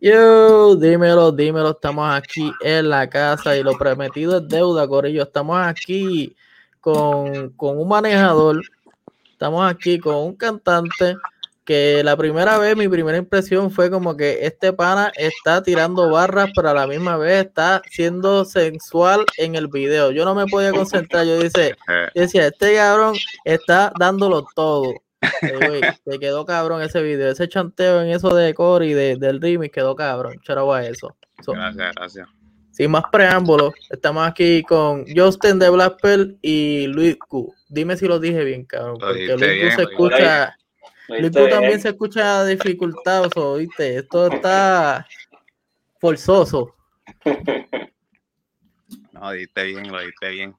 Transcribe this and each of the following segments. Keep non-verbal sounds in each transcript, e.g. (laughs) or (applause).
Yo, dímelo, dímelo, estamos aquí en la casa y lo prometido es deuda, Corillo. Estamos aquí con, con un manejador, estamos aquí con un cantante que la primera vez, mi primera impresión fue como que este pana está tirando barras, pero a la misma vez está siendo sensual en el video. Yo no me podía concentrar, yo dice, (laughs) decía, este cabrón está dándolo todo. Te quedó cabrón ese video. Ese chanteo en eso de Cory de, del remix quedó cabrón. Charo a eso. gracias, gracias. Sin más preámbulos, estamos aquí con Justin de Blackpell y Luis Q. Dime si lo dije bien, cabrón. Porque Luis Q se escucha. Luis Q también se escucha dificultoso, ¿viste? Esto está forzoso. No, diste bien, lo diste bien.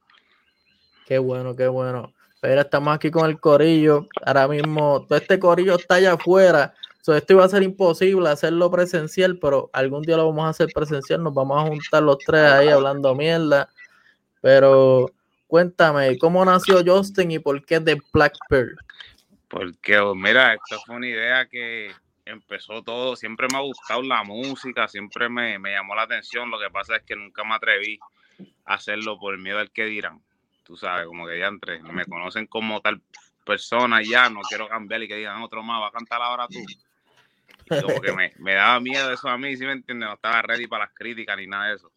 Qué bueno, qué bueno. Pero estamos aquí con el corillo. Ahora mismo, todo este corillo está allá afuera. esto iba a ser imposible hacerlo presencial, pero algún día lo vamos a hacer presencial. Nos vamos a juntar los tres ahí hablando mierda. Pero cuéntame, ¿cómo nació Justin y por qué de Black Pearl? Porque, oh, mira, esto fue una idea que empezó todo. Siempre me ha gustado la música, siempre me, me llamó la atención. Lo que pasa es que nunca me atreví a hacerlo por miedo al que dirán tú sabes, como que ya entre, me conocen como tal persona ya, no quiero cambiar y que digan otro más, va a cantar ahora tú. Y como que me, me, daba miedo eso a mí, ¿sí me entiendes? No estaba ready para las críticas ni nada de eso.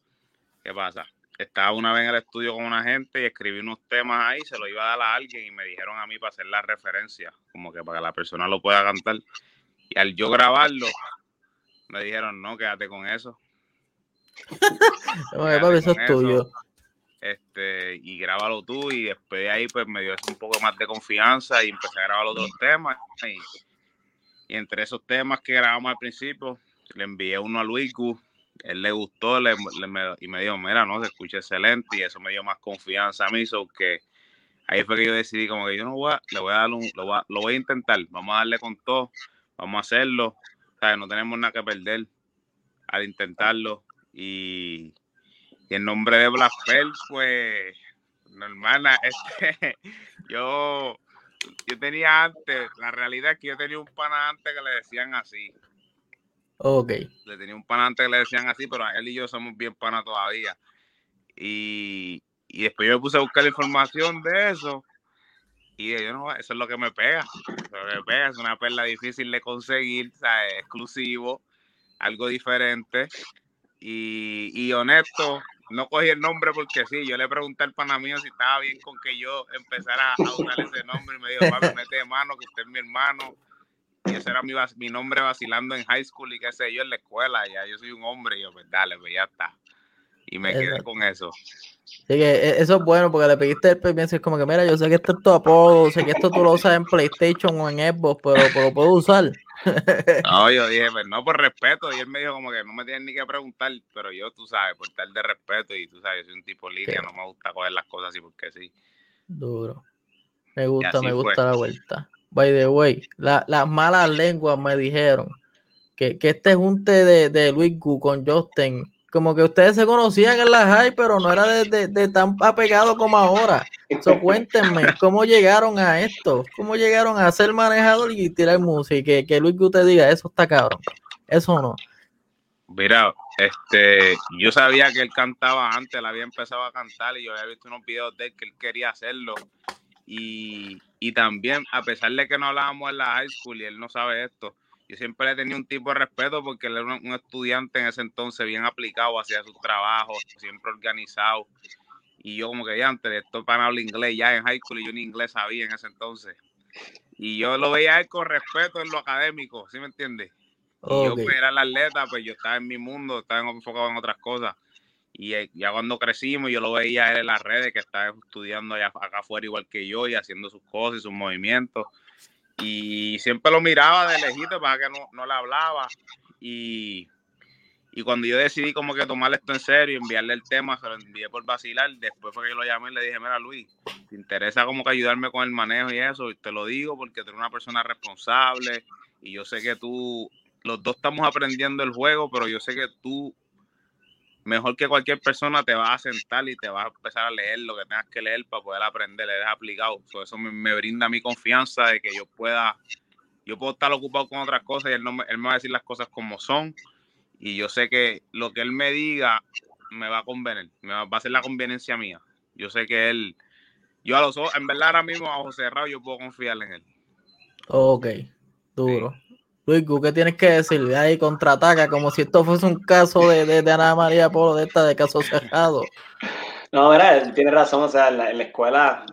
¿Qué pasa? Estaba una vez en el estudio con una gente y escribí unos temas ahí, se lo iba a dar a alguien y me dijeron a mí para hacer la referencia, como que para que la persona lo pueda cantar. Y al yo grabarlo, me dijeron, no, quédate con eso. (laughs) eso es tuyo este, y grábalo tú y después de ahí pues me dio un poco más de confianza y empecé a grabar otros temas y, entre esos temas que grabamos al principio le envié uno a Luigu, él le gustó y me dijo, mira, no, se escucha excelente y eso me dio más confianza a mí, so que ahí fue que yo decidí como que yo no voy a, le voy a dar un, lo voy a, lo voy a intentar, vamos a darle con todo, vamos a hacerlo, o no tenemos nada que perder al intentarlo y y el nombre de Black pues, normal, (laughs) este, yo, yo tenía antes, la realidad es que yo tenía un pana antes que le decían así. Ok. Le tenía un pana antes que le decían así, pero él y yo somos bien pana todavía. Y, y después yo me puse a buscar información de eso. Y yo no, eso es lo que me pega. Lo que me pega es una perla difícil de conseguir, o exclusivo, algo diferente. Y, y honesto, no cogí el nombre porque sí, yo le pregunté al pana mío si estaba bien con que yo empezara a usar ese nombre y me dijo, papi, mete de mano, que usted es mi hermano. Y ese era mi, mi nombre vacilando en high school y qué sé yo en la escuela, ya yo soy un hombre y yo, pues dale, pues ya está. Y me quedé con eso. Sí, que e, eso es bueno porque le pediste el permiso es como que, mira, yo sé que esto es tu apodo, sé que esto tú lo usas en PlayStation o en Xbox, pero, pero lo puedo usar. (laughs) No, yo dije, pues no, por respeto. Y él me dijo como que no me tienen ni que preguntar, pero yo, tú sabes, por tal de respeto y tú sabes, yo soy un tipo línea, no me gusta coger las cosas así porque sí. Duro. Me gusta, me gusta la vuelta. By the way, las malas lenguas me dijeron que, que este junte de, de Luis Gu con Justin como que ustedes se conocían en la high, pero no era de, tan apegado como ahora. So, cuéntenme, ¿cómo llegaron a esto? ¿Cómo llegaron a ser manejador y tirar música? Que, que Luis que usted diga, eso está cabrón. Eso no. Mira, este, yo sabía que él cantaba antes, él había empezado a cantar y yo había visto unos videos de él que él quería hacerlo. Y, y también, a pesar de que no hablábamos en la high school y él no sabe esto, yo siempre le tenía un tipo de respeto porque él era un, estudiante en ese entonces bien aplicado, hacía sus trabajos, siempre organizado. Y yo como que ya antes, esto para hablar inglés ya en high school y yo ni inglés sabía en ese entonces. Y yo lo veía a él con respeto en lo académico, ¿sí me entiendes? Yo que era el atleta, pues yo estaba en mi mundo, estaba enfocado en otras cosas. Y eh, ya cuando crecimos, yo lo veía él en las redes, que estaba estudiando allá, acá afuera igual que yo y haciendo sus cosas y sus movimientos y siempre lo miraba de lejito para que no, no le hablaba. Y, y, cuando yo decidí como que tomar esto en serio, enviarle el tema, se lo envié por vacilar, después fue que yo lo llamé y le dije, mira Luis, ¿te interesa como que ayudarme con el manejo y eso? Y te lo digo porque tú eres una persona responsable y yo sé que tú, los dos estamos aprendiendo el juego, pero yo sé que tú mejor que cualquier persona te vas a sentar y te vas a empezar a leer lo que tengas que leer para poder aprender, eres aplicado. eso me, brinda mi confianza de que yo pueda, yo puedo estar ocupado con otras cosas y él, no me, él me va a decir las cosas como son Y yo sé que lo que él me diga me va a convenir, me va, a ser la conveniencia mía. Yo sé que él, yo a los ojos, en verdad ahora mismo a ojos cerrados yo puedo confiar en él. Ok, duro. Luis, ¿qué tienes que decir? De ahí contraataca como si esto fuese un caso de, de, Ana María Polo, de esta de caso cerrado. No, mira, él tiene razón, o sea, en la, escuela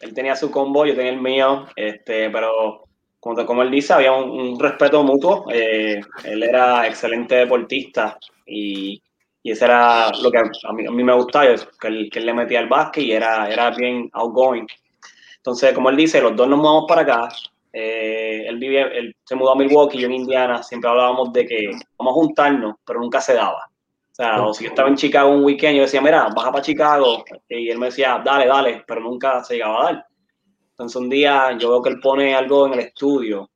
él tenía su combo, yo tenía el mío, este, pero como, como él dice, había un, respeto mutuo. Eh, él era excelente deportista y, y eso era lo que a mí, a mí me gustaba, que él, que él, le metía el básquet y era, era bien outgoing. Entonces, como él dice, los dos nos mudamos para acá, eh, él, vive, él se mudó a Milwaukee, yo en Indiana, siempre hablábamos de que vamos a juntarnos, pero nunca se daba. O sea, o si yo estaba en Chicago un weekend, yo decía, mira, baja para Chicago, y él me decía, dale, dale, pero nunca se llegaba a dar. Entonces un día yo veo que él pone algo en el estudio,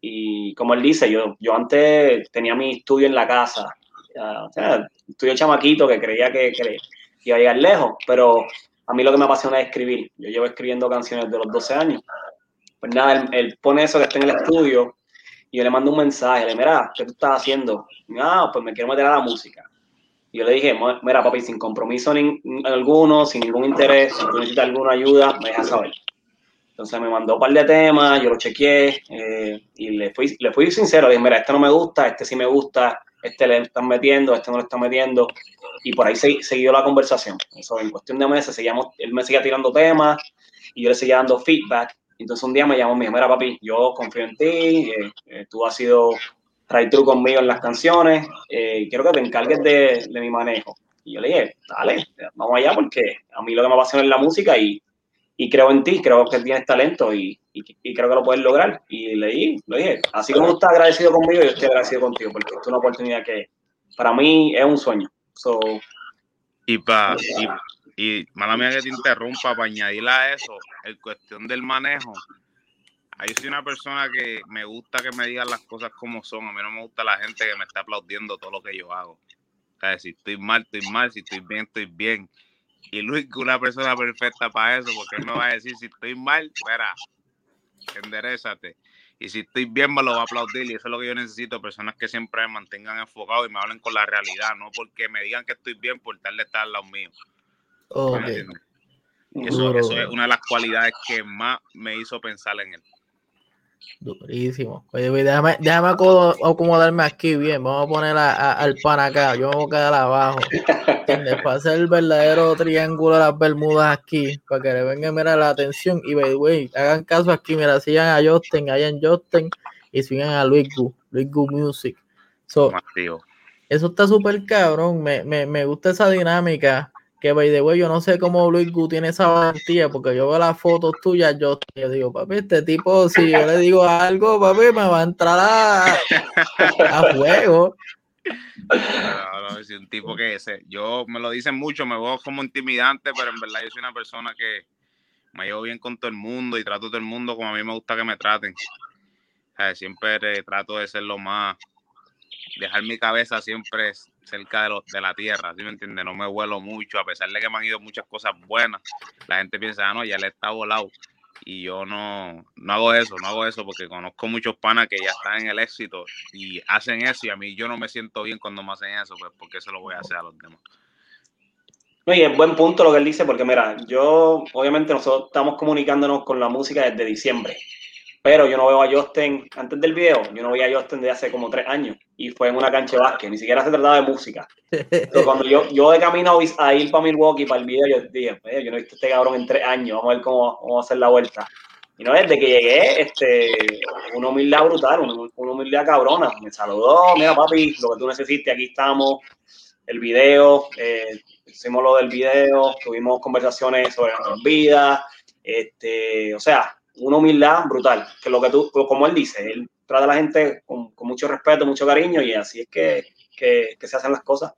y como él dice, yo, yo antes tenía mi estudio en la casa, o sea, estudio chamaquito que creía que, que iba a llegar lejos, pero a mí lo que me apasiona es escribir. Yo llevo escribiendo canciones de los 12 años pues nada, él, pone eso que está en el estudio y yo le mando un mensaje, le mira, ¿qué tú estás haciendo? ah, pues me quiero meter a la música. Y yo le dije, mira, papi, sin compromiso alguno, sin ningún interés, si tú necesitas alguna ayuda, me dejas saber. Entonces me mandó un par de temas, yo lo chequeé eh, y le fui, le fui sincero, dije, mira, este no me gusta, este sí me gusta, este le están metiendo, este no le están metiendo. Y por ahí se, siguió la conversación. Eso en cuestión de meses, seguíamos, él me seguía tirando temas y yo le seguía dando feedback. Entonces un día me llamó y me dijo, mira papi, yo confío en ti, eh, eh, tú has sido right true conmigo en las canciones, eh, quiero que te encargues de, de, mi manejo. Y yo le dije, dale, vamos allá porque a mí lo que me apasiona es la música y, y creo en ti, creo que tienes talento y, y, creo que lo puedes lograr. Y le dije, le dije, así como tú estás agradecido conmigo, yo estoy agradecido contigo porque es una oportunidad que para mí es un sueño. So, y para y mala mía que te interrumpa, para añadirle a eso, el cuestión del manejo. Ahí soy una persona que me gusta que me digan las cosas como son. A mí no me gusta la gente que me está aplaudiendo todo lo que yo hago. O sea, si estoy mal, estoy mal. Si estoy bien, estoy bien. Y Luis, una persona perfecta para eso, porque él me va a decir, si estoy mal, espera, enderezate. Y si estoy bien, me lo va a aplaudir. Y eso es lo que yo necesito, personas que siempre me mantengan enfocado y me hablen con la realidad, no porque me digan que estoy bien por tal de estar al lado mío. Y eso, es una de las cualidades que más me hizo pensar en él. Durísimo. Oye, déjame, déjame acomodarme aquí bien. Vamos a poner al pan acá. Yo me voy a quedar abajo. Para hacer el verdadero triángulo de las Bermudas aquí. Para que le venga mira, la atención. Y wey, hagan caso aquí. Mira, sigan a Justin, en Justin. Y sigan a Luis Gu, Luis Gu Music. eso está súper cabrón. Me, me, me gusta esa dinámica que by the way, yo no sé cómo Luis Gu tiene esa valentía, porque yo veo las fotos tuyas, yo, digo, papi, este tipo, si yo le digo algo, papi, me va a entrar a, a fuego. es un tipo que ese, yo me lo dicen mucho, me veo como intimidante, pero en verdad yo soy una persona que me llevo bien con todo el mundo y trato a todo el mundo como a mí me gusta que me traten. siempre trato de ser lo más, dejar mi cabeza siempre cerca de, de la tierra, ¿sí me entiendes? No me vuelo mucho, a pesar de que me han ido muchas cosas buenas, la gente piensa, ah, no, ya le está volado. Y yo no, no hago eso, no hago eso porque conozco muchos panas que ya están en el éxito y hacen eso y a mí yo no me siento bien cuando me hacen eso, pues porque se lo voy a hacer a los demás. No, y es buen punto lo que él dice, porque mira, yo, obviamente nosotros estamos comunicándonos con la música desde diciembre. Pero yo no veo a Justin, antes del video, yo no veía a Justin desde hace como tres años y fue en una cancha de básquet, ni siquiera se trataba de música. Pero (laughs) cuando yo, yo de camino a ir para Milwaukee, para el video, yo dije, yo no he visto a este cabrón en tres años, vamos a ver cómo vamos a hacer la vuelta. Y no, desde que llegué, este, una humildad brutal, una, humildad cabrona. Me saludó, mira papi, lo que tú necesites, aquí estamos, el video, eh, hicimos lo del video, tuvimos conversaciones sobre nuestras vidas, este, o sea, una humildad brutal, que lo que tú, como él dice, él trata a la gente con, mucho respeto, mucho cariño y así es que, se hacen las cosas.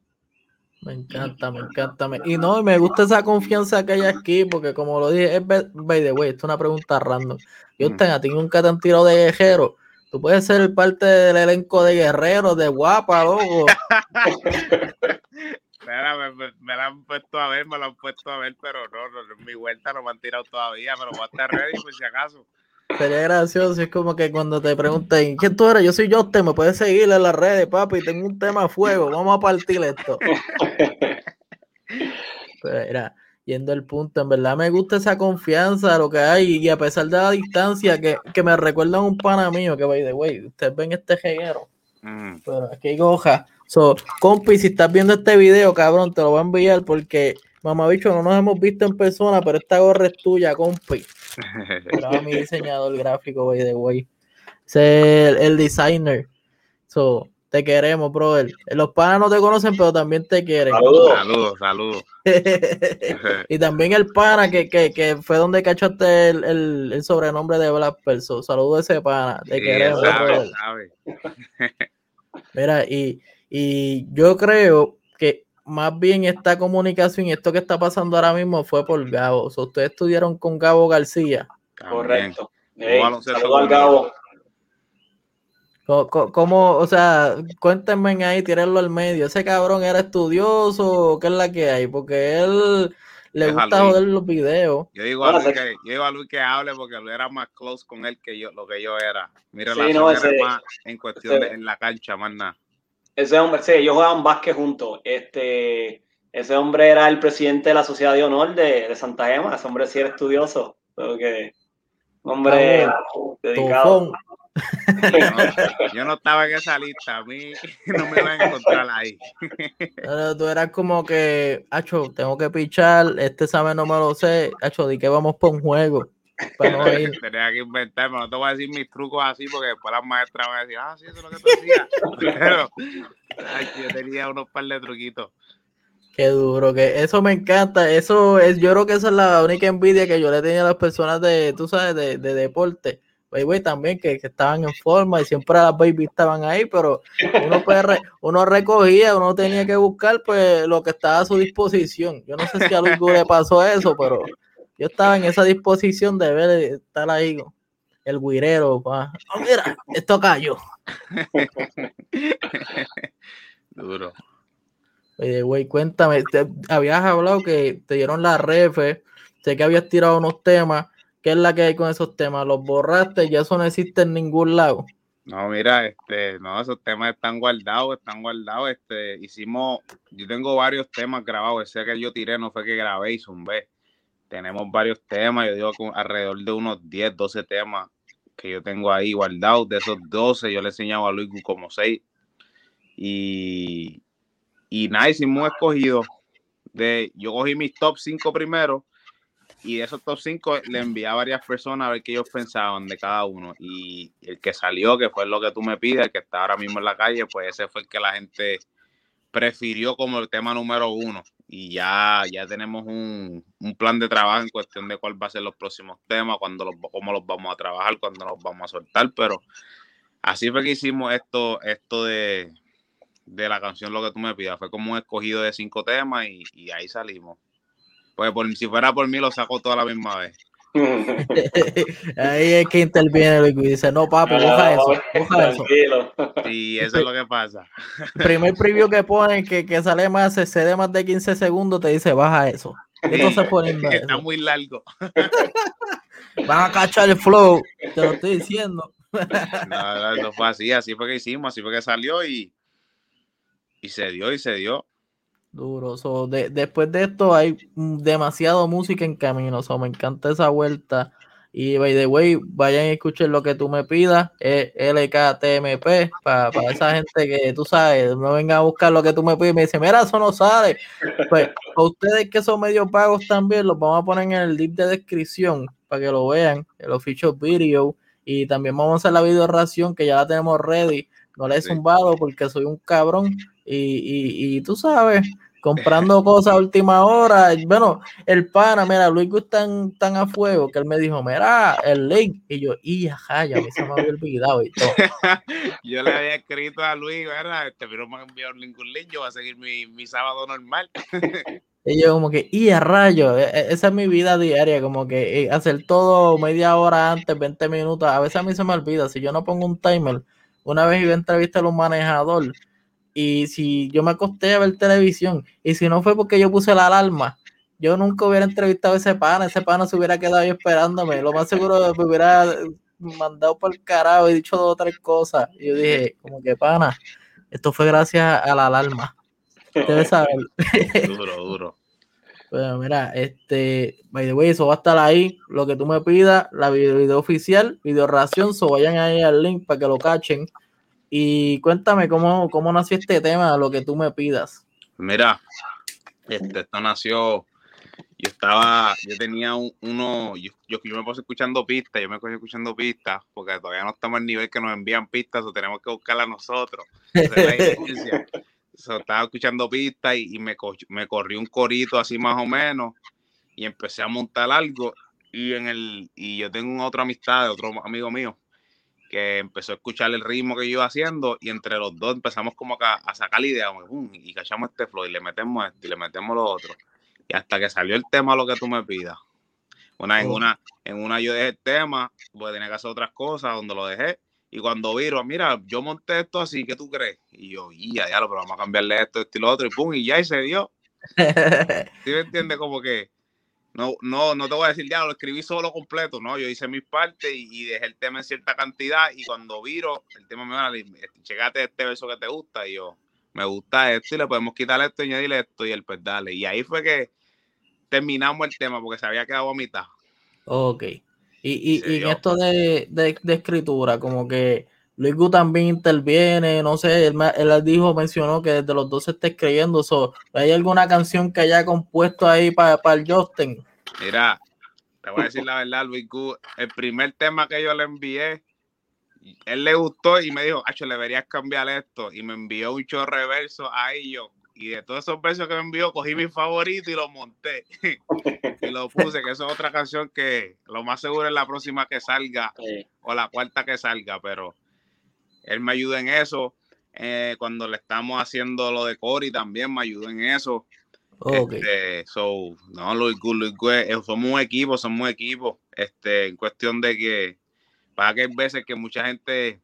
Me encanta, me encanta. y no, me gusta esa confianza que hay aquí, porque como lo dije, es by the way, esto es una pregunta random. Yo mm. a ti nunca te han tirado de guerrero. Tú puedes ser parte del elenco de guerreros, de guapa, loco. (laughs) me, me, la han puesto a ver, me la han puesto a ver, pero no, no, mi vuelta no me han tirado todavía, pero voy a estar ready por si acaso. Sería gracioso, es como que cuando te pregunten, ¿quién tú eres? Yo soy Joste, me puedes seguir en las redes, papi, tengo un tema a fuego, vamos a partir esto. (laughs) Pero era, yendo el punto, en verdad me gusta esa confianza, lo que hay, y a pesar de la distancia, que, que me recuerda a un pana mío que, by the way, ustedes ven este jeguero, Mm. pero aquí hay goja. So, compi, si estás viendo este video, cabrón, te lo voy a enviar porque, mamabicho, no nos hemos visto en persona, pero esta gorra es tuya, compi. (laughs) Era mi diseñador gráfico, by the way. Ese es el, el designer. So, te queremos, brother. Los panas no te conocen, pero también te quieren. Saludos. Saludos, saludos. (laughs) y también el pana que, que, que fue donde cachaste el, el, el sobrenombre de Black Person. Saludos a ese pana. Te Sí, queremos, sabe, brother. sabe. Mira, y, y yo creo que más bien esta comunicación y esto que está pasando ahora mismo fue por Gabo. O sea, ustedes estudiaron con Gabo García. Correcto. Jugó Ey, baloncesto saludo al. Gabo. ¿Cómo, o sea, cuéntenme ahí, tírenlo al medio. ¿Ese cabrón era estudioso qué es la que hay? Porque él le Deja gusta joder los videos. Yo digo, a Luis que, yo digo a Luis que hable porque Luis era más close con él que yo, lo que yo era. Mi Sí, relación no, era ese- más en cuestión ese- de en la cancha, más nada. Ese hombre, sí, ellos jugaban básquet juntos. Este, ese hombre era el presidente de la Sociedad de Honor de, de Santa Ema. Ese hombre sí era estudioso. Que un hombre dedicado. Yo no, yo no estaba en esa lista, a mí no me iban a encontrar ahí. Eh, Tú eras como que, Acho, tengo que pichar, este examen no me lo sé, Acho, di que vamos por un juego. Para no (laughs) ir. Tenía que inventarme, no te voy a decir mis trucos así porque después las maestras van a decir, ah, sí, eso es lo que tú hacías. (laughs) Pero ay, yo tenía unos par de truquitos. Qué duro, que eso me encanta. Eso es, yo creo que esa es la única envidia que yo le tenía a las personas de, tú sabes, de, de deporte. Güey, también que, que estaban en forma y siempre las babies estaban ahí, pero uno, pues, re- uno recogía, uno tenía que buscar pues lo que estaba a su disposición. Yo no sé si a Luis le pasó eso, pero yo estaba en esa (laughs) disposición de ver estar ahí el guirero. pa. Oh, mira, esto cayó. (laughs) Duro. Oye, güey, cuéntame, te- habías hablado que te dieron la refe, sé que habías tirado unos temas, ¿qué es la que hay con esos temas? ¿Los borraste? Ya eso no existe en ningún lado. No, mira, este, no, esos temas están guardados, están guardados. Este, hicimos, yo tengo varios temas grabados. Ese que yo tiré no fue que grabé y zumbé. Tenemos varios temas, yo digo que alrededor de unos 10, 12 temas que yo tengo ahí guardados. De esos 12, yo le he enseñado a Luis como 6. Y, y nada, hicimos escogido. De, yo cogí mis top 5 primero y de esos top 5 le envié a varias personas a ver qué ellos pensaban de cada uno. Y el que salió, que fue lo que tú me pides, que está ahora mismo en la calle, pues ese fue el que la gente prefirió como el tema número uno. Y ya, ya tenemos un, un plan de trabajo en cuestión de cuál va a ser los próximos temas, cuándo los, cómo los vamos a trabajar, cuándo los vamos a soltar. Pero así fue que hicimos esto, esto de, de la canción Lo que tú me pidas. Fue como un escogido de cinco temas y, y ahí salimos. Pues por, si fuera por mí, lo saco toda la misma vez. (laughs) Ahí es que interviene Luis y dice, no, papi, coja eso, coja eso. Y eso es lo que pasa. (laughs) Primer preview que ponen que, que sale más, se cede más de 15 segundos, te dice, baja eso. Entonces poniendo (laughs) Está eso. muy largo. Van a cachar el flow, te lo estoy diciendo. No, no, eso fue así, así fue que hicimos, así fue que salió y, y se dio y se dio. Duro. So, de- después de esto hay demasiado música en camino. So, me encanta esa vuelta. Y by the way, vayan y escuchen lo que tú me pidas. Es LKTMP. Para esa gente que tú sabes, no venga a buscar lo que tú me pides me dice, mira, eso no sale. Pues a ustedes que son medio pagos también, los vamos a poner en el link de descripción para que lo vean. El official video. Y también vamos a hacer la video ración que ya la tenemos ready. No le he zumbado porque soy un cabrón. Y, y, y tú sabes, comprando (laughs) cosas a última hora. Bueno, el pana, mira, Luis Gus tan, tan a fuego que él me dijo, mira, el link. Y yo, y ajá, ya a mí se me había olvidado y todo. (laughs) Yo le había escrito a Luis, ¿verdad? Este, pero me enviado ningún link, yo voy a seguir mi, mi sábado normal. (laughs) Y yo como que, y a rayo, e- e- esa es mi vida diaria, como que hacer todo media hora antes, 20 minutos. A veces a mí se me olvida, si yo no pongo un timer, una vez iba a entrevistar a un manejador y si yo me acosté a ver televisión y si no fue porque yo puse la alarma, yo nunca hubiera entrevistado a ese pana, ese pana se hubiera quedado ahí esperándome. Lo más seguro me hubiera mandado por el carajo y dicho dos o tres cosas. Y yo dije, como que pana, esto fue gracias a la alarma. Debes (laughs) saber. Duro, duro. Bueno, mira, este, by the way, eso va a estar ahí. Lo que tú me pidas, la video, video oficial, video ración, so vayan ahí al link para que lo cachen. Y cuéntame cómo, cómo nació este tema, lo que tú me pidas. Mira, este, esto nació, yo estaba, yo tenía un- uno, yo, yo, yo me puse escuchando pistas, yo me puse escuchando pistas, porque todavía no estamos al nivel que nos envían pistas, o tenemos que buscarlas nosotros. Esa es la (laughs) diferencia. So, estaba escuchando pistas y, y me, me corrió un corito así más o menos, y empecé a montar algo, y en el, y yo tengo una otra amistad de otro amigo mío, que empezó a escuchar el ritmo que yo iba haciendo y entre los dos empezamos como a, a sacar la idea como que, "Pum", y cachamos este flow y le metemos esto y le metemos lo otro y hasta que salió el tema lo que tú me pidas una en Oh. una en una yo dejé el tema porque tenía que hacer otras cosas donde lo dejé y cuando viro mira yo monté esto así ¿qué tú crees? y yo ya ya lo pero vamos a cambiarle esto esto y lo otro y pum y ya y se dio (laughs) ¿sí me entiendes? como que no, no, no te voy a decir ya, lo escribí solo completo, no, yo hice mis partes y, y dejé el tema en cierta cantidad y cuando viro, el tema me va a decir, checate este verso que te gusta y yo, me gusta esto y le podemos quitar esto y añadirle esto y el pues dale. Y ahí fue que terminamos el tema porque se había quedado a mitad. Ok. Y, y, en esto de, de, de escritura, como que Luis Gu también interviene, no sé, él, me- él dijo, mencionó que desde los dos se está escribiendo. So, ¿Hay alguna canción que haya compuesto ahí para el Justin? Mira, te voy a decir la verdad, Luis Gu, el primer tema que yo le envié, él le gustó y me dijo, Acho, le deberías cambiar esto. Y me envió un chorro de versos ahí yo. Y de todos esos versos que me envió, cogí mi favorito y lo monté. (laughs) y lo puse, que eso es otra canción que lo más seguro es la próxima que salga Sí. o la cuarta que salga, pero él me ayuda en eso. Eh, cuando le estamos haciendo lo de Cory también me ayudó en eso. Ok. Este, so, no, Luis Gu, Luis Gu, eh, somos un equipo, somos un equipo. Este, en cuestión de que, para que hay veces que mucha gente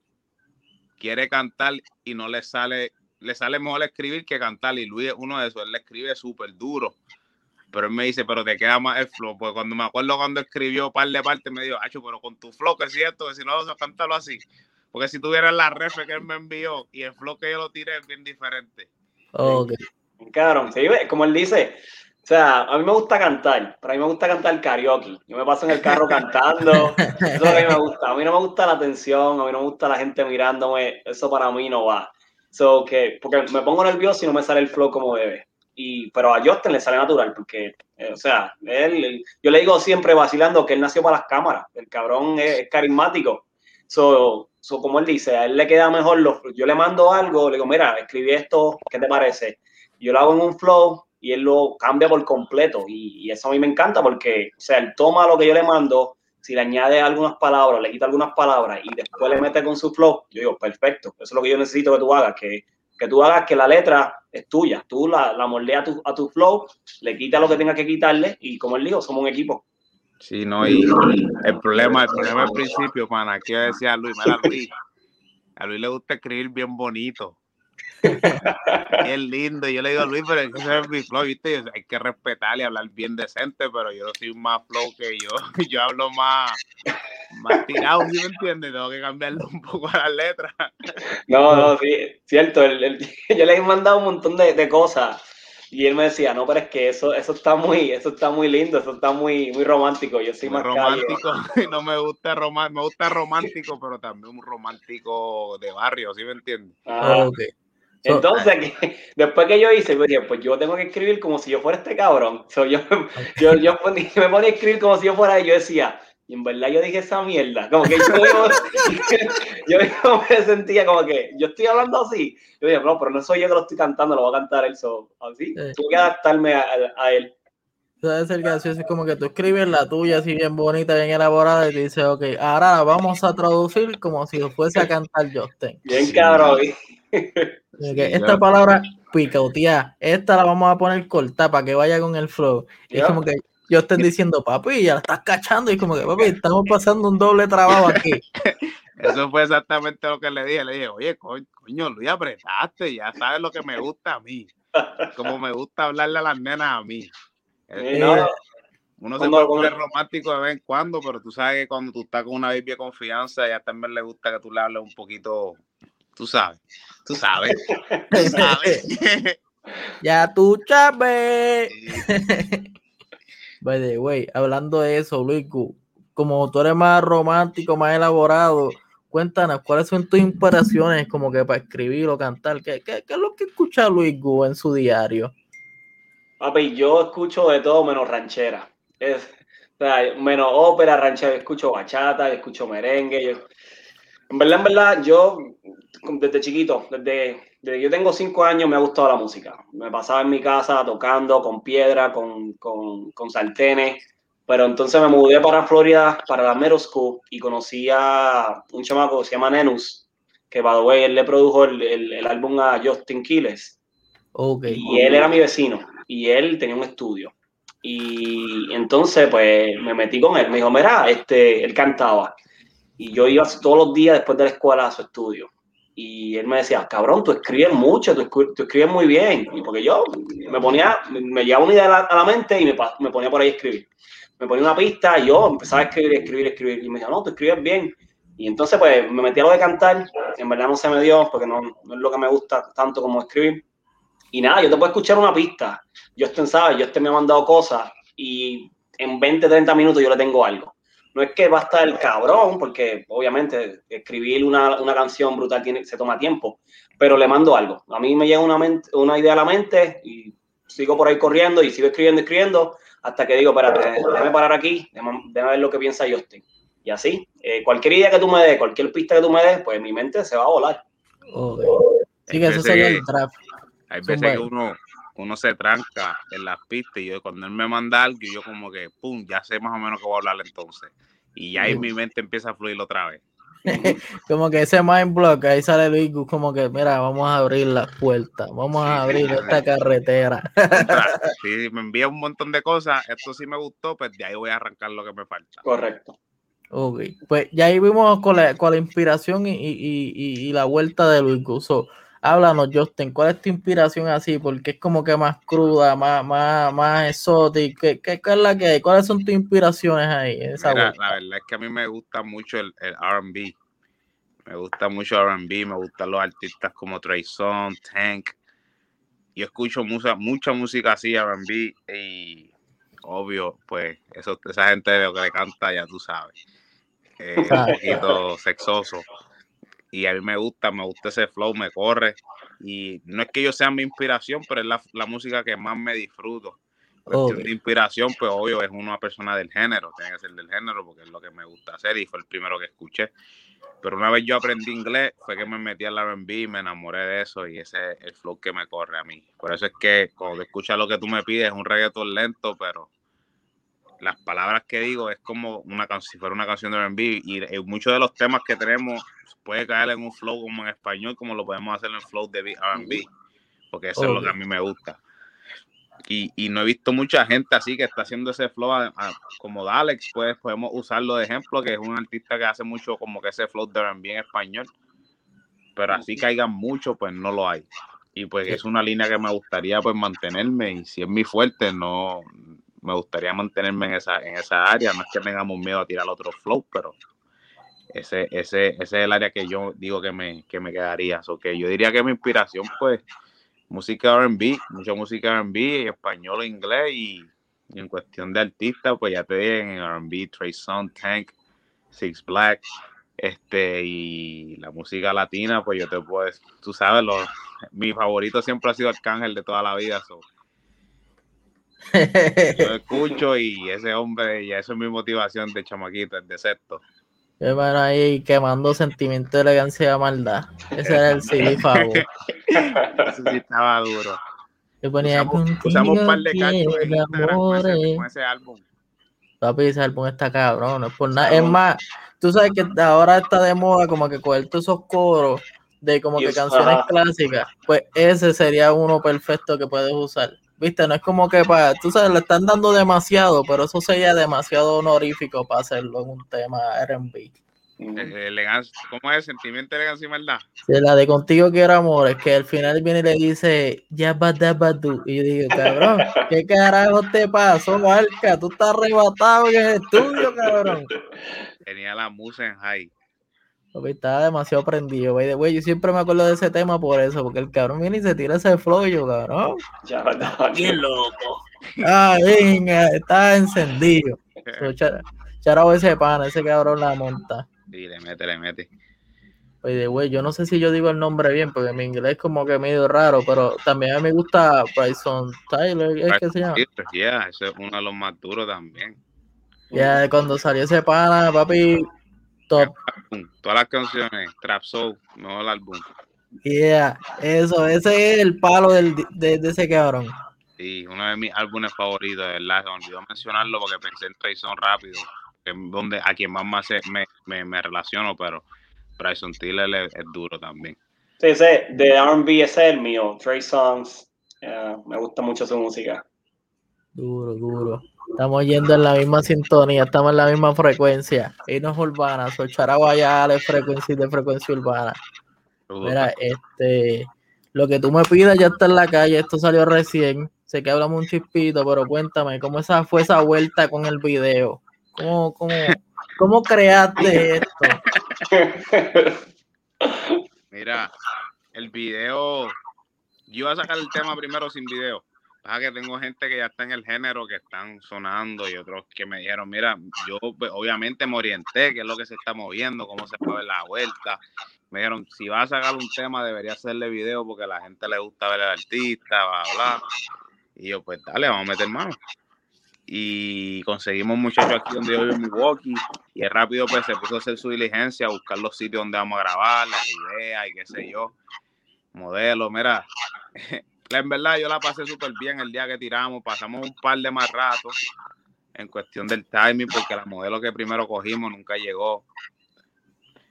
quiere cantar y no le sale, le sale mejor escribir que cantar. Y Luis es uno de esos, él le escribe súper duro. Pero él me dice, pero te queda más el flow. Porque cuando me acuerdo cuando escribió par de partes, me dijo, Acho, pero con tu flow, que es cierto, que si no vas a cantarlo así. Porque si tuvieras la ref que él me envió y el flow que yo lo tiré es bien diferente. Ok. Cabrón, sí, ve, como él dice, o sea, a mí me gusta cantar, pero a mí me gusta cantar karaoke. Yo me paso en el carro cantando, eso es lo que a mí me gusta. A mí no me gusta la atención, a mí no me gusta la gente mirándome, eso para mí no va. So, que, porque me pongo nervioso y no me sale el flow como debe. Y, pero a Justin le sale natural, porque, eh, o sea, él, él- yo le digo siempre vacilando que él nació para las cámaras, el cabrón es, es carismático. So, so, como él dice, a él le queda mejor, los, yo le mando algo, le digo, mira, escribí esto, ¿qué te parece? Yo lo hago en un flow y él lo cambia por completo. Y, y eso a mí me encanta porque, o sea, él toma lo que yo le mando, si le añade algunas palabras, le quita algunas palabras y después le mete con su flow, yo digo, perfecto, eso es lo que yo necesito que tú hagas, que, que tú hagas que la letra es tuya, tú la, la moldeas a tu, a tu flow, le quitas lo que tengas que quitarle y como él dijo, somos un equipo. Sí, no, y, el problema, el problema al (laughs) principio, pana, que decía a Luis, mira Luis, a Luis le gusta escribir bien bonito. (laughs) es lindo, y yo le digo a Luis, pero es que ese es mi flow, viste, hay que respetar y hablar bien decente, pero yo soy más flow que yo, (laughs) yo hablo más, más tirado, ¿sí me entiendes? Tengo que cambiarle un poco a las letras. No, no, sí, cierto, yo le he mandado un montón de, de cosas y él me decía, no, pero es que eso, eso está muy, eso está muy lindo, eso está muy, muy romántico, yo soy Muy más romántico, (laughs) no me gusta román, me gusta romántico, pero también un romántico de barrio, ¿sí me entiendes? Ajá. Ok. So, Entonces, que- (laughs) después que yo hice, dije, pues yo tengo que escribir como si yo fuera este cabrón. So, yo, (laughs) yo, yo me ponía a escribir como si yo fuera y yo decía, y en verdad yo dije esa mierda. Como que yo, mismo- (laughs) yo mismo me sentía como que yo estoy hablando así. Yo dije, no, pero no soy yo que lo estoy cantando, lo va a cantar él. So, así, Eh. tuve que adaptarme a, a- a él. Debe ser gracioso, es como que tú escribes la tuya así bien bonita, bien elaborada y te dices, ok, ahora la vamos a traducir como si fuese a cantar Justin. Bien Sí. cabrón. Sí, esta yo- palabra picotea, esta la vamos a poner corta para que vaya con el flow. Y es como que yo estoy diciendo, papi, ya la estás cachando. Y como que, papi, estamos (laughs) pasando un doble trabajo aquí. Eso fue exactamente lo que le dije. Le dije, oye, co- coño, Luis, apretaste, ya sabes lo que me gusta a mí. Como me gusta hablarle a las nenas a mí. Sí, no, Eh, uno se puede poner romántico de vez en cuando, pero tú sabes que cuando tú estás con una baby de confianza, ella también le gusta que tú le hables un poquito, tú sabes, tú sabes, tú (laughs) sabes. ya tú sabes. (laughs) By the way, hablando de eso, Luis, como tú eres más romántico, más elaborado, cuéntanos, ¿cuáles son tus inspiraciones como que para escribir o cantar? ¿Qué, qué, qué es lo que escucha Luis Gu en su diario? Papi, yo escucho de todo menos ranchera. Es, menos ópera, ranchera, escucho bachata, escucho merengue. En verdad, en verdad, yo desde chiquito, desde, desde yo tengo cinco años me ha gustado la música. Me pasaba en mi casa tocando con piedra, con, con, con sartenes. Pero entonces me mudé para Florida, para la Middle School, y conocí a un chamaco que se llama Nenus, que, by the way, él le produjo el, el, el álbum a Justin Quiles. Okay. Y él era mi vecino, y él tenía un estudio. Y entonces, pues, me metí con él. Me dijo, mira, este, él cantaba. Y yo iba todos los días después de la escuela a su estudio. Y él me decía, cabrón, tú escribes mucho, tú, escribes muy bien. Y porque yo me ponía, me llevaba una idea a la, mente y me, me ponía por ahí a escribir me ponía una pista y yo empezaba a escribir, escribir, escribir. Y me decía, no, tú escribes bien. Y entonces, pues, me metí a lo de cantar. En verdad no se me dio porque no, es lo que me gusta tanto como escribir. Y nada, yo te puedo escuchar una pista. Yo estoy. Yo este me ha mandado cosas y en 20, 30 minutos yo le tengo algo. No es que va a estar el cabrón, porque obviamente escribir una, una canción brutal tiene, se toma tiempo, pero le mando algo. A mí me llega una, mente, una idea a la mente y sigo por ahí corriendo y sigo escribiendo, escribiendo, hasta que digo, espérate, déjame parar aquí, déjame, déjame ver lo que piensa Justin. Y así, eh, cualquier idea que tú me des, cualquier pista que tú me des, pues mi mente se va a volar. Okay. Sí, que eso sería el. Hay veces que uno, uno se tranca en las pistas y yo cuando él me manda algo, yo como que, pum, ya sé más o menos qué voy a hablar entonces. Y ya en mi mente empieza a fluir otra vez. (laughs) como que ese mind block, ahí sale Luis como que, mira, vamos a abrir las puertas, vamos a abrir esta carretera. si (laughs) me envía un montón de cosas, esto sí me gustó, pues de ahí voy a arrancar lo que me falta. Correcto. Ok, pues ya ahí vimos con la, con la inspiración y, y, y, y, la vuelta de Luis Guso. Háblanos, Justin, ¿cuál es tu inspiración así? Porque es como que más cruda, más, más, más exótica. ¿Qué, qué, qué es la que hay? ¿Cuáles son tus inspiraciones ahí? Esa Mira, la verdad es que a mí me gusta mucho el, el RB. Me gusta mucho RB, me gustan los artistas como Trey Songz, Tank. Yo escucho mucha, mucha música así, RB, y obvio, pues eso, esa gente de lo que le canta, ya tú sabes. Eh, un poquito sexoso y a mí me gusta, me gusta ese flow, me corre. Y no es que yo sea mi inspiración, pero es la, la música que más me disfruto. Cuestión de inspiración, pues obvio es una persona del género, tiene que ser del género porque es lo que me gusta hacer y fue el primero que escuché. Pero una vez yo aprendí inglés, fue que me metí al R&B y me enamoré de eso y ese es el flow que me corre a mí. Por eso es que cuando escuchas lo que tú me pides es un reggaetón lento, pero las palabras que digo es como una si fuera una canción de R&B y eh, muchos de los temas que tenemos puede caer en un flow como en español como lo podemos hacer en el flow de R&B porque eso es lo que a mí me gusta. Y, y no he visto mucha gente así que está haciendo ese flow a- a- como Dalex pues podemos usarlo de ejemplo que es un artista que hace mucho como que ese flow de R&B en español pero así caigan mucho pues no lo hay. Y pues es una línea que me gustaría pues mantenerme y si es mi fuerte no me gustaría mantenerme en esa, en esa área. No es que tengamos miedo a tirar otro flow, pero ese, ese, ese es el área que yo digo que me, que me quedaría. So que yo diría que mi inspiración, pues, música RB, mucha música RB, español, inglés y, en cuestión de artistas, pues ya te dije en RB, Trey Songz, Tank, Six Black, este, y la música latina, pues yo te puedo, tú sabes, lo, mi favorito siempre ha sido Arcángel de toda la vida. Lo (laughs) escucho y ese hombre, y eso es mi motivación de chamaquito, el de sexto. Hermano, ahí quemando sentimiento de elegancia y maldad. Ese era el CD favor. Eso sí estaba duro. Yo ponía Usamos, contigo usamos un par de cachos Instagram con ese, amores. con ese álbum. Papi, ese álbum está cabrón, no es por nada. Es más, tú sabes que ahora está de moda como que coger todos esos coros de como Y que canciones clásicas. Pues ese sería uno perfecto que puedes usar. Viste, no es como que para, tú sabes, le están dando demasiado, pero eso sería demasiado honorífico para hacerlo en un tema R&B. Eh, elegancia, ¿Cómo es? Sentimiento, elegancia y maldad. Sí, la de contigo quiero amor, es que al final viene y le dice, ya va, Y yo digo, cabrón, ¿qué carajo te pasó, Marca? Tú estás arrebatado en el estudio, cabrón. Tenía la musa en high. Estaba demasiado prendido, güey. Yo siempre me acuerdo de ese tema por eso, porque el cabrón viene y se tira ese flow, yo, cabrón. Ya, Bien loco. Ah, venga, está encendido. Charao ese pana, ese cabrón la monta. Sí, le mete, le mete. Oye, güey, yo no sé si yo digo el nombre bien, porque mi inglés es como que medio raro, pero también a mí me gusta Bryson Tyler, ¿es que se llama? Yeah, ese es uno de los más duros también. Ya, cuando salió ese pana, papi, top. Todas las canciones, Trap Soul, mejor álbum. Yeah, eso, ese es el palo del, de, de, ese cabrón. Sí, uno de mis álbumes favoritos, de verdad, me olvidó mencionarlo porque pensé en Trayson rápido donde a quien más me, me, me, relaciono, pero Bryson Tiller es, duro también. Sí, ese de R&B es el mío, Trey Songs, me gusta mucho su música. Duro, duro. Estamos yendo en la misma sintonía, estamos en la misma frecuencia. Y no es urbana, soy Charaguaya de frecuencia de frecuencia urbana. Mira, este, lo que tú me pidas ya está en la calle, esto salió recién. Sé que hablamos un chispito, pero cuéntame, ¿cómo esa fue esa vuelta con el video? ¿Cómo, cómo, cómo creaste esto? Mira, el video, yo iba a sacar el tema primero sin video. Pasa que tengo gente que ya está en el género, que están sonando y otros que me dijeron, mira, yo pues, obviamente me orienté, qué es lo que se está moviendo, cómo se mueve la vuelta. Me dijeron, si vas a sacar un tema, debería hacerle video porque a la gente le gusta ver al artista, bla, bla. Y yo, pues dale, vamos a meter mano y conseguimos un muchacho aquí donde yo vivo en Milwaukee y rápido pues se puso a hacer su diligencia, a buscar los sitios donde vamos a grabar, las ideas y qué sé yo, modelo, mira, (laughs) en verdad yo la pasé súper bien el día que tiramos, pasamos un par de más ratos en cuestión del timing porque la modelo que primero cogimos nunca llegó.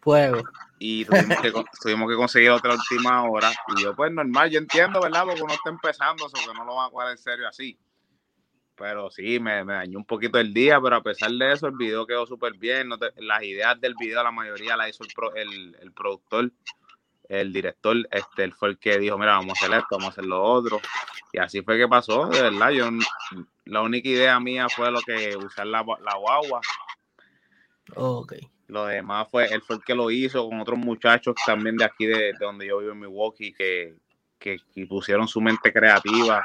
Fuego. Y tuvimos que, tuvimos que conseguir otra última hora. Y yo, pues normal, yo entiendo, ¿verdad? Porque uno está empezando, eso que no lo van a jugar en serio así pero sí, me, dañó un poquito el día, pero a pesar de eso, el video quedó súper bien. las ideas del video, la mayoría la hizo el, el, productor, el director, este, él fue el que dijo, mira, vamos a hacer esto, vamos a hacer lo otro. Y así fue que pasó, de verdad. Yo, la única idea mía fue lo que usar la, la guagua. ok. Lo demás fue, él fue el que lo hizo con otros muchachos también de aquí, de, donde yo vivo en Milwaukee, que, que, que pusieron su mente creativa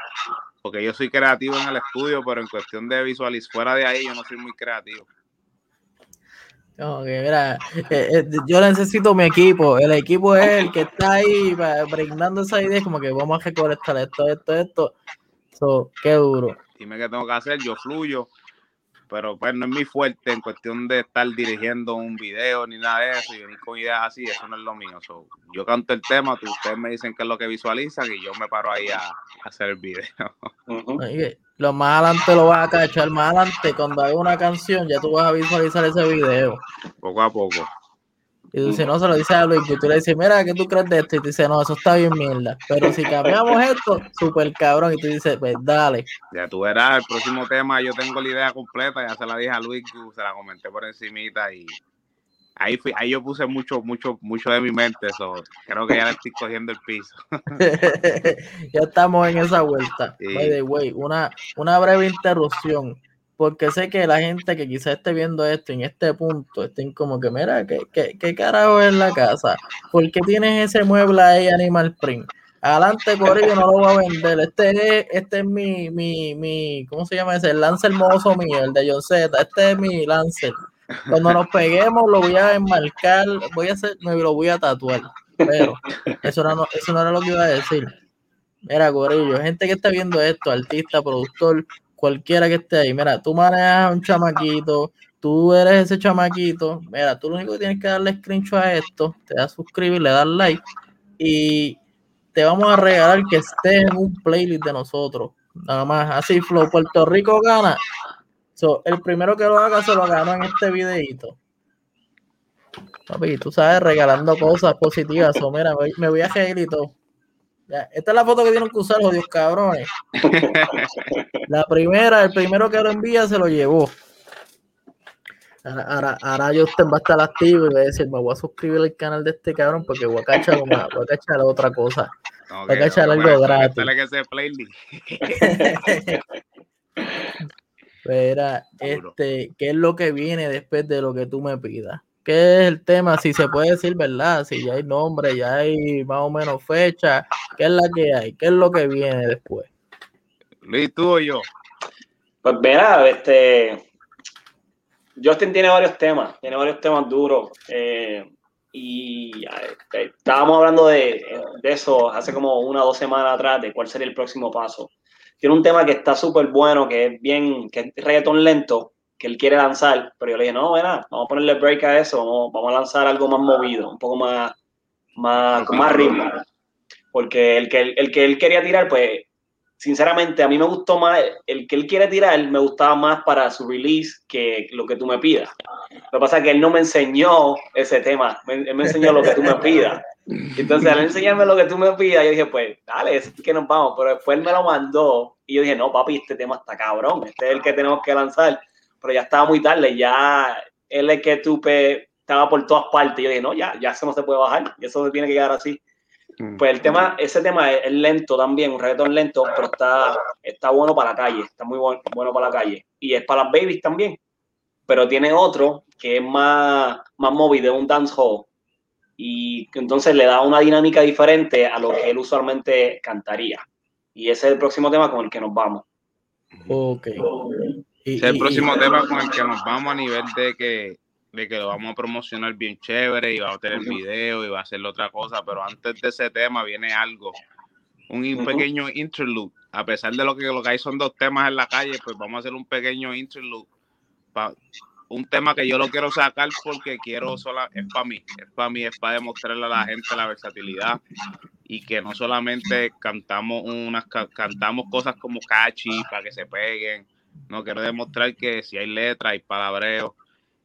porque yo soy creativo en el estudio, pero en cuestión de visualizar fuera de ahí yo no soy muy creativo. Mira, eh, eh, yo necesito mi equipo. El equipo es el que está ahí brindando esa idea, como que vamos a recolectar esto, esto, esto. So, qué duro. Dime qué tengo que hacer, yo fluyo pero pues no es mi fuerte en cuestión de estar dirigiendo un video ni nada de eso y venir con ideas así, eso no es lo mío. yo canto el tema, tú, ustedes me dicen qué es lo que visualizan y yo me paro ahí a, hacer el video. lo más adelante lo vas a cachar, más adelante cuando hay una canción ya tú vas a visualizar ese video. Poco a poco. Y tú, no, se lo dices a Luis, y tú le dices, mira, ¿qué tú crees de esto? Y tú dices, no, eso está bien mierda. Pero si cambiamos esto, súper cabrón. Y tú dices, pues dale. Ya tú verás, el próximo tema, yo tengo la idea completa, ya se la dije a Luis, se la comenté por encimita y ahí fui, ahí yo puse mucho, mucho, mucho de mi mente, eso. Creo que ya le estoy cogiendo el piso. (laughs) ya estamos en esa vuelta. Sí. Way, una, una breve interrupción porque sé que la gente que quizás esté viendo esto en este punto estén como que, mira, ¿qué, qué, qué carajo es la casa? ¿Por qué tienes ese mueble ahí, Animal Print? Adelante, por ello no lo voy a vender. Este es, este es mi, mi, mi, ¿cómo se llama ese? El Lancer hermoso mío, el de John Z. Este es mi Lancer. Cuando nos peguemos lo voy a enmarcar, voy a hacer, me lo voy a tatuar. Pero eso no, eso no era lo que iba a decir. Mira, Corillo, gente que está viendo esto, artista, productor, cualquiera que esté ahí, mira, tú manejas un chamaquito, tú eres ese chamaquito, mira, tú lo único que tienes que darle screenshot a esto, te das suscribir, le das like y te vamos a regalar que estés en un playlist de nosotros. Nada más, así Flow Puerto Rico gana. So, el primero que lo haga se lo ganó en este videito. Papi, tú sabes, regalando cosas positivas. So, mira, me voy a reír y todo esta es la foto que tienen que usar, jodidos cabrones. (laughs) la primera, el primero que lo envía se lo llevó. Ahora, ahora, usted va a estar activo y va a decir, me voy a suscribir al canal de este cabrón porque voy a cachar, voy a cachar otra cosa. voy a cachar algo gratis. (laughs) Espera, este, ¿qué es lo que viene después de lo que tú me pidas? ¿Qué es el tema? Si se puede decir, ¿verdad? Si ya hay nombre, ya hay más o menos fecha, ¿qué es la que hay? ¿Qué es lo que viene después? Luis, tú o yo. Pues verá, este, Justin tiene varios temas, tiene varios temas duros. Eh, y eh, estábamos hablando de, eso hace como una o dos semanas atrás, de cuál sería el próximo paso. Tiene un tema que está súper bueno, que es bien, que es reggaetón lento, que él quiere lanzar, pero yo le dije, no, mira, vamos a ponerle break a eso, vamos, a lanzar algo más movido, un poco más, más, con más ritmo. Porque el que, el que él quería tirar, pues sinceramente, a mí me gustó más, el que él quiere tirar, me gustaba más para su release que lo que tú me pidas. Lo que pasa es que él no me enseñó ese tema, él me enseñó lo que tú me pidas. Entonces, al enseñarme lo que tú me pidas, yo dije, pues, dale, es que nos vamos. Pero después él me lo mandó y yo dije, no, papi, este tema está cabrón, este es el que tenemos que lanzar. Pero ya estaba muy tarde, ya él es que tú estaba por todas partes. Yo dije, no, ya, ya eso no se puede bajar, eso tiene que quedar así. Mm. Pues el tema, ese tema es, lento también, un reggaetón lento, pero está, está bueno para la calle, está muy bueno, bueno para la calle. Y es para las babies también. Pero tiene otro que es más, más movido, un dancehall. Y entonces le da una dinámica diferente a lo que él usualmente cantaría. Y ese es el próximo tema con el que nos vamos. Ok. Es el próximo tema con el que nos vamos a nivel de que de que lo vamos a promocionar bien chévere y va a tener video y va a hacer otra cosa, pero antes de ese tema viene algo, un pequeño interlude. A pesar de lo que lo que hay son dos temas en la calle, pues vamos a hacer un pequeño interlude. un tema que yo lo quiero sacar porque quiero sola, es para mí, es para mí, es para demostrarle a la gente la versatilidad y que no solamente cantamos unas cantamos cosas como catchy para que se peguen, no quiero demostrar que si hay letras y palabreos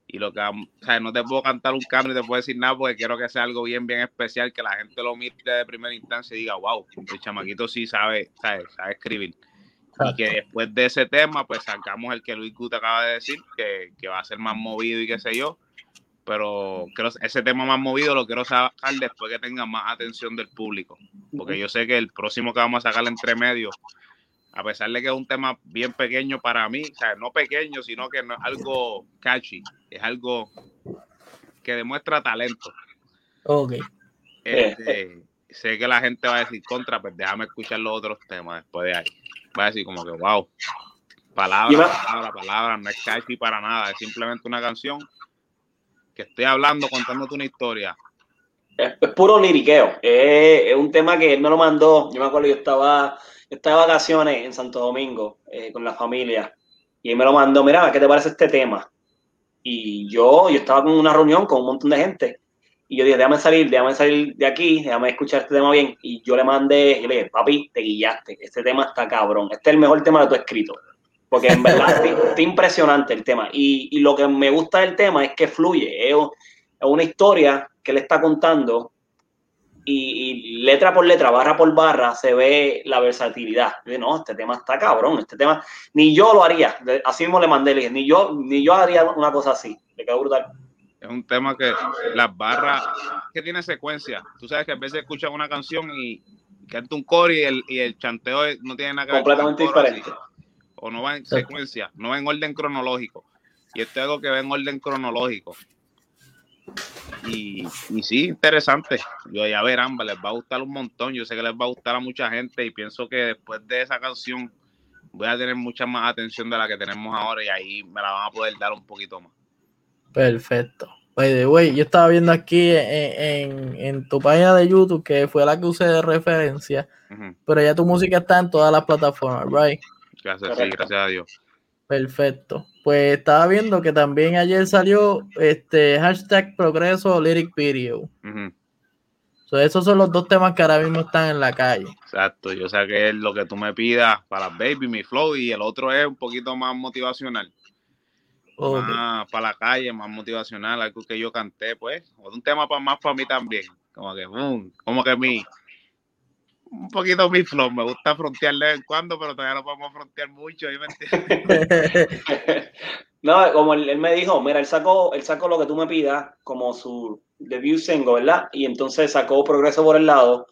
y lo que, o sea, no te puedo cantar un cambio y te puedo decir nada porque quiero que sea algo bien, bien especial, que la gente lo mire de primera instancia y diga, wow, el chamaquito sí sabe, sabe, sabe escribir. Y que después de ese tema, pues sacamos el que Luis Guta acaba de decir, que, que va a ser más movido y qué sé yo. Pero creo, ese tema más movido lo quiero sacar después que tenga más atención del público. Porque yo sé que el próximo que vamos a sacar entre medio a pesar de que es un tema bien pequeño para mí, o sea, no pequeño, sino que no es algo catchy, es algo que demuestra talento. Ok. Este, sé que la gente va a decir contra, pues déjame escuchar los otros temas después de ahí. Va a decir como que, wow, palabra, palabra, palabra, no es catchy para nada, es simplemente una canción que estoy hablando, contándote una historia. Es, puro liriqueo, es, es un tema que él me lo mandó, yo me acuerdo, yo estaba estaba de vacaciones en Santo Domingo eh, con la familia y él me lo mandó, mira, ¿qué te parece este tema? Y yo, yo estaba con una reunión con un montón de gente y yo dije, déjame salir, déjame salir de aquí, déjame escuchar este tema bien. Y yo le mandé, papi, te guillaste, este tema está cabrón, este es el mejor tema que tú has escrito. Porque en verdad está, impresionante el tema. Y, y, lo que me gusta del tema es que fluye, es una historia que le está contando y, letra por letra, barra por barra, se ve la versatilidad. no, este tema está cabrón, este tema, ni yo lo haría. Así mismo le mandé, le dije, ni yo, ni yo haría una cosa así. Le quedó brutal. Es un tema que las barras, que tiene secuencia. Tú sabes que a veces escuchas una canción y canta un coro y el, y el chanteo no tiene nada que ver Completamente diferente. o no va en secuencia, no va en orden cronológico. Y esto es algo que va en orden cronológico. Y, y, sí, interesante. Yo ya verán, les va a gustar un montón. Yo sé que les va a gustar a mucha gente y pienso que después de esa canción voy a tener mucha más atención de la que tenemos ahora y ahí me la van a poder dar un poquito más. Perfecto. By the way, yo estaba viendo aquí en, tu página de YouTube, que fue la que usé de referencia, pero ya tu música está en todas las plataformas, ¿right? Gracias, sí, gracias a Dios. Perfecto. Pues estaba viendo que también ayer salió este hashtag progreso lyric video. esos son los dos temas que ahora mismo están en la calle. Exacto, yo sé que es lo que tú me pidas para Baby, mi flow, y el otro es un poquito más motivacional. Más para la calle, más motivacional, algo que yo canté, pues. un tema para más para mí también. Como que, como que mi, un poquito mi flow. Me gusta frontear de vez en cuando, pero todavía no podemos frontear mucho. ¿sí me (laughs) no, como él, me dijo, mira, él sacó, él sacó lo que tú me pidas como su debut single, ¿verdad? Y entonces sacó Progreso por el lado,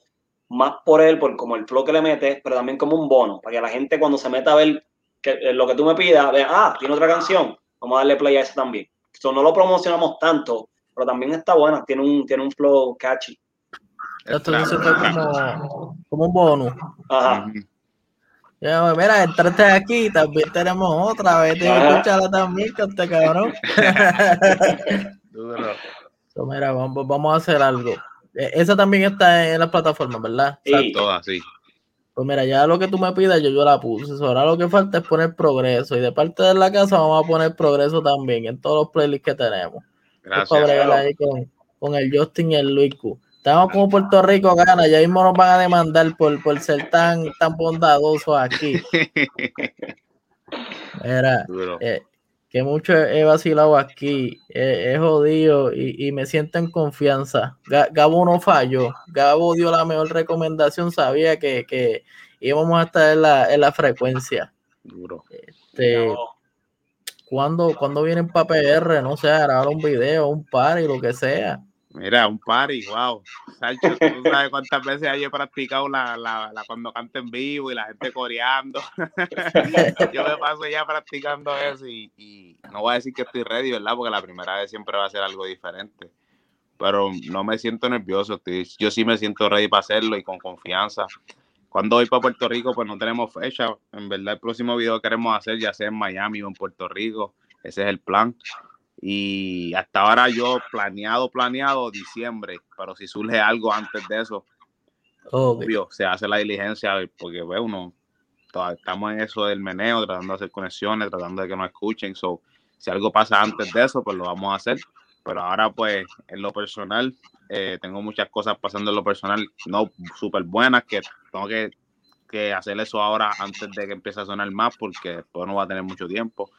más por él, por como el flow que le mete, pero también como un bono, para que la gente cuando se meta a ver que, eh, lo que tú me pidas, vea, ah, tiene otra canción, vamos a darle play a esa también. Eso no lo promocionamos tanto, pero también está buena, tiene un, tiene un flow catchy. Esto dice como, como un bonus. Ajá. Ya, mira, entraste aquí, también tenemos otra, vez escúchala también, que este cabrón. (laughs) so, mira, vamos, vamos a hacer algo. E, esa también está en la plataforma, ¿verdad? Sí, todas, sí. Pues mira, ya lo que tú me pidas, yo, yo la puse. Ahora lo que falta es poner progreso. Y de parte de la casa vamos a poner progreso también en todos los playlists que tenemos. Gracias. Para ahí con, con, el Justin y el Luis Q. Estamos como Puerto Rico gana, ya mismo nos van a demandar por, por ser tan, tan bondadosos aquí. (laughs) Mira, eh, que mucho he vacilado aquí, he, jodido y, me siento en confianza. Gabo no falló, Gabo dio la mejor recomendación, sabía que, íbamos a estar en la, en la frecuencia. Duro. Este, cuando, cuando vienen para PR, no sé, grabar un video, un par y lo que sea. Mira, un party, wow. Sancho, tú sabes cuántas veces hay he practicado la, la, la, cuando canto en vivo y la gente coreando. (laughs) Yo me paso ya practicando eso y, no voy a decir que estoy ready, ¿verdad? Porque la primera vez siempre va a ser algo diferente. Pero no me siento nervioso, yo sí me siento ready para hacerlo y con confianza. Cuando voy para Puerto Rico, pues no tenemos fecha. En verdad, el próximo video que queremos hacer ya sea en Miami o en Puerto Rico. Ese es el plan. Y hasta ahora yo planeado, planeado diciembre, pero si surge algo antes de eso, obvio, se hace la diligencia porque bueno, uno, estamos en eso del meneo, tratando de hacer conexiones, tratando de que nos escuchen. So, si algo pasa antes de eso, pues lo vamos a hacer. Pero ahora, pues, en lo personal, eh, tengo muchas cosas pasando en lo personal, no súper buenas, que tengo que, que hacer eso ahora antes de que empiece a sonar más, porque después no va a tener mucho tiempo.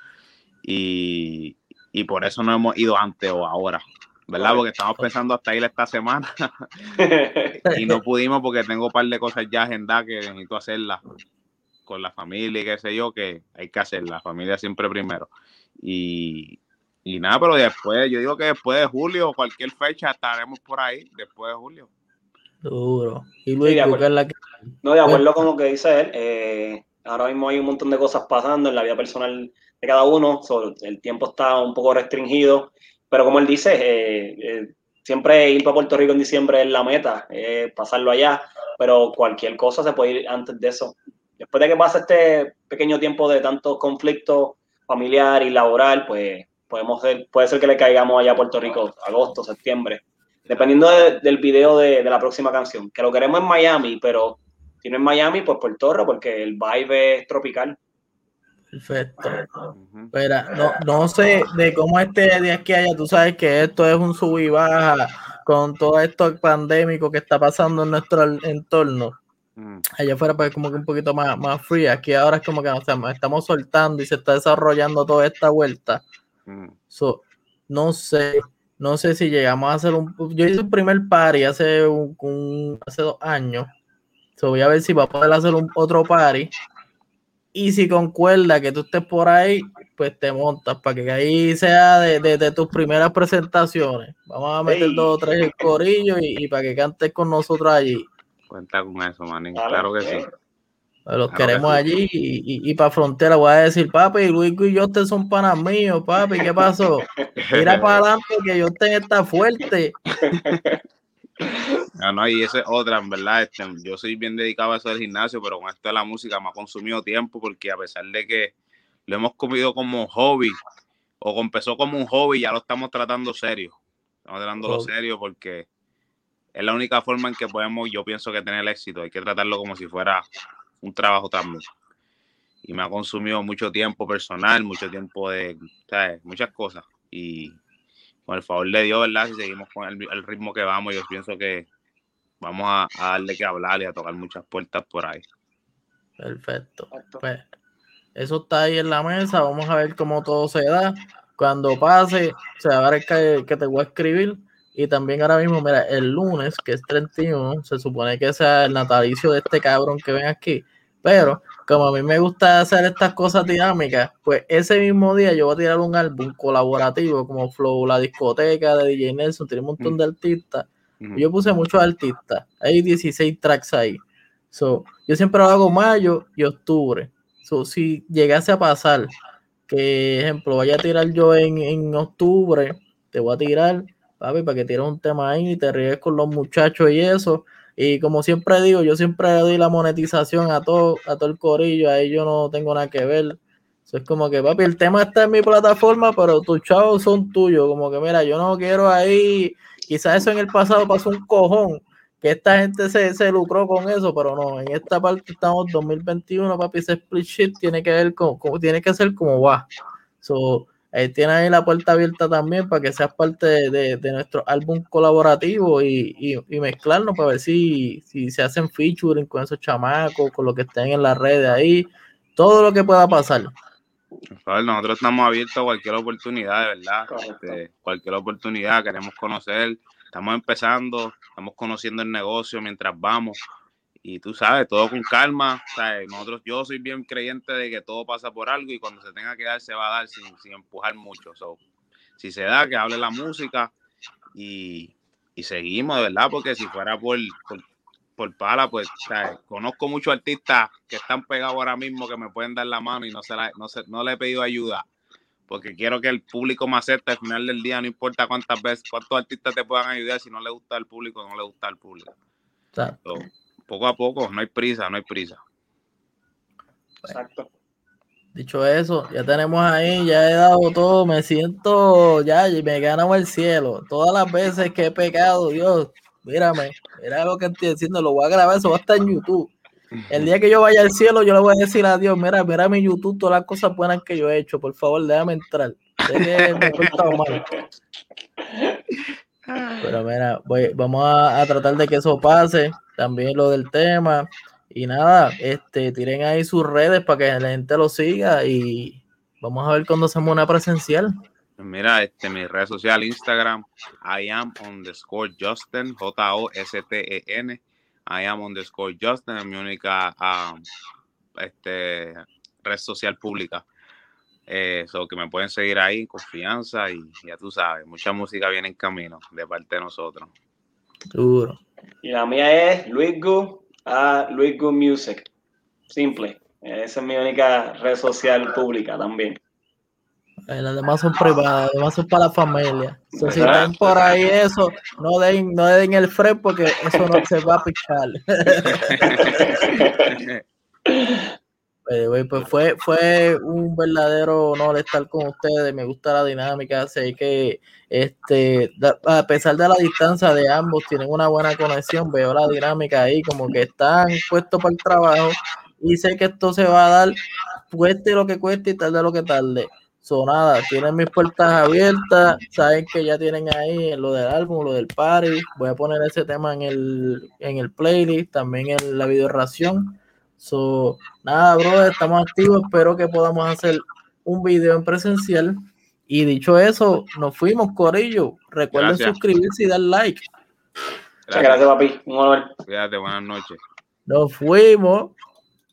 Y, y por eso no hemos ido antes o ahora, ¿verdad? Porque estamos pensando hasta ir esta semana (laughs) y no pudimos porque tengo un par de cosas ya agendadas que necesito hacerlas con la familia y qué sé yo, que hay que hacer, la familia siempre primero. Y, y nada, pero después, yo digo que después de julio, cualquier fecha, estaremos por ahí, después de julio. Duro. Y Luis, de acuerdo, la No, de acuerdo con lo que dice él, eh, ahora mismo hay un montón de cosas pasando en la vida personal de cada uno, el tiempo está un poco restringido, pero como él dice, eh, eh, siempre ir para Puerto Rico en diciembre es la meta, pasarlo allá, pero cualquier cosa se puede ir antes de eso. Después de que pase este pequeño tiempo de tanto conflicto familiar y laboral, pues podemos ser, puede ser que le caigamos allá a Puerto Rico, agosto, septiembre, dependiendo del video de, de, la próxima canción, que lo queremos en Miami, pero si no en Miami, pues Puerto Rico, porque el vibe es tropical. Perfecto. Espera, no, no sé de cómo este día que haya, tú sabes que esto es un sub y baja con todo esto pandémico que está pasando en nuestro entorno. Mm. Allá afuera pues como que un poquito más, más free, aquí ahora es como que nos estamos soltando y se está desarrollando toda esta vuelta. Mm. no sé, no sé si llegamos a hacer un... Yo hice un primer party hace, un, hace dos años. voy a ver si va a poder hacer un otro party y si concuerda que tú estés por ahí, pues te montas para que ahí sea de, tus primeras presentaciones. Vamos a meter dos o tres el corillo y, para que cantes con nosotros allí. Cuenta con eso, manín. Claro que sí. Pues los queremos allí y, para frontera voy a decir, papi, Luis y yo te son panas míos, papi, ¿qué pasó? (laughs) Mira para adelante que yo tenga esta fuerte. (laughs) No, no, y esa es otra, en verdad. Este, yo soy bien dedicado a eso del gimnasio, pero con esto de la música me ha consumido tiempo porque a pesar de que lo hemos comido como un hobby o empezó como un hobby, ya lo estamos tratando serio. Estamos tratándolo serio porque es la única forma en que podemos, yo pienso que tener éxito. Hay que tratarlo como si fuera un trabajo también. Y me ha consumido mucho tiempo personal, mucho tiempo de, ¿sabes? Muchas cosas. Y con el favor de Dios, ¿verdad? Si seguimos con el, ritmo que vamos, yo pienso que vamos a, darle que hablar y a tocar muchas puertas por ahí. Perfecto. Pues, eso está ahí en la mesa, vamos a ver cómo todo se da. Cuando pase, se va a ver que, que te voy a escribir Y también ahora mismo, mira, el lunes, que es 31, se supone que sea el natalicio de este cabrón que ven aquí. Pero como a mí me gusta hacer estas cosas dinámicas, pues ese mismo día yo voy a tirar un álbum colaborativo como Flow, la discoteca de DJ Nelson, tiene un montón de artistas. Yo puse muchos artistas, hay 16 tracks ahí. So, yo siempre lo hago mayo y octubre. So, si llegase a pasar que, ejemplo, vaya a tirar yo en, en octubre, te voy a tirar, papi, para que tires un tema ahí y te ríes con los muchachos y eso y como siempre digo, yo siempre doy la monetización a todo, a todo el corillo, ahí yo no tengo nada que ver. Eso es como que, papi, el tema está en mi plataforma, pero tus chavos son tuyos. Como que, mira, yo no quiero ahí, quizás eso en el pasado pasó un cojón, que esta gente se, se lucró con eso, pero no, en esta parte estamos 2021, papi, ese split shit tiene que ver con, tiene que ser como va. So, eh, tiene ahí la puerta abierta también para que seas parte de, nuestro álbum colaborativo y, mezclarnos para ver si, si se hacen featuring con esos chamacos, con lo que estén en las redes ahí, todo lo que pueda pasar. Nosotros estamos abiertos a cualquier oportunidad, de verdad. Este, cualquier oportunidad, queremos conocer. Estamos empezando, estamos conociendo el negocio mientras vamos y tú sabes, todo con calma. Nosotros, yo soy bien creyente de que todo pasa por algo y cuando se tenga que dar, se va a dar sin, empujar mucho. si se da, que hable la música y, seguimos, de verdad, porque si fuera por, por, pala, pues conozco muchos artistas que están pegados ahora mismo que me pueden dar la mano y no, se la, no, se, no le he pedido ayuda. Porque quiero que el público me acepte al final del día, no importa cuántas veces, cuántos artistas te puedan ayudar, si no le gusta al público, no le gusta al público poco a poco, no hay prisa, no hay prisa. Exacto. Dicho eso, ya tenemos ahí, ya he dado todo, me siento, ya, me he ganado el cielo. Todas las veces que he pecado, Dios, mírame, mira lo que estoy diciendo, lo voy a grabar, eso va a estar en YouTube. El día que yo vaya al cielo, yo le voy a decir a Dios, mira, mira mi YouTube, todas las cosas buenas que yo he hecho, por favor, déjame entrar. (laughs) Pero mira, voy, vamos a, tratar de que eso pase, también lo del tema. Y nada, este, tiren ahí sus redes para que la gente lo siga y vamos a ver cuando hacemos una presencial. Mira, este, mi red social, Instagram, I am underscore Justin, J-O-S-T-E-N, I am underscore Justin, es mi única um, este, red social pública. Eso, que me pueden seguir ahí, confianza y ya tú sabes, mucha música viene en camino de parte de nosotros. Seguro. Y la mía es Luis Gu a Luis Gu Music. Simple. Esa es mi única red social pública también. las demás son privadas, las demás son para la familia. si están por ahí eso, no den, no den el freno porque eso no se va a pichar. (laughs) (laughs) (laughs) pues fue, fue un verdadero honor estar con ustedes, me gusta la dinámica, sé que este, a pesar de la distancia de ambos, tienen una buena conexión, veo la dinámica ahí, como que están puestos para el trabajo y sé que esto se va a dar, cueste lo que cueste y tarde lo que tarde. So, nada, tienen mis puertas abiertas, saben que ya tienen ahí lo del álbum, lo del party, voy a poner ese tema en el, en el playlist, también en la video ración So, nada, bro, estamos activos. Espero que podamos hacer un video en presencial. Y dicho eso, nos fuimos, Corillo. Recuerden suscribirse y dar like. Gracias, gracias papi. Un honor. Cuídate, buenas noches. Nos fuimos.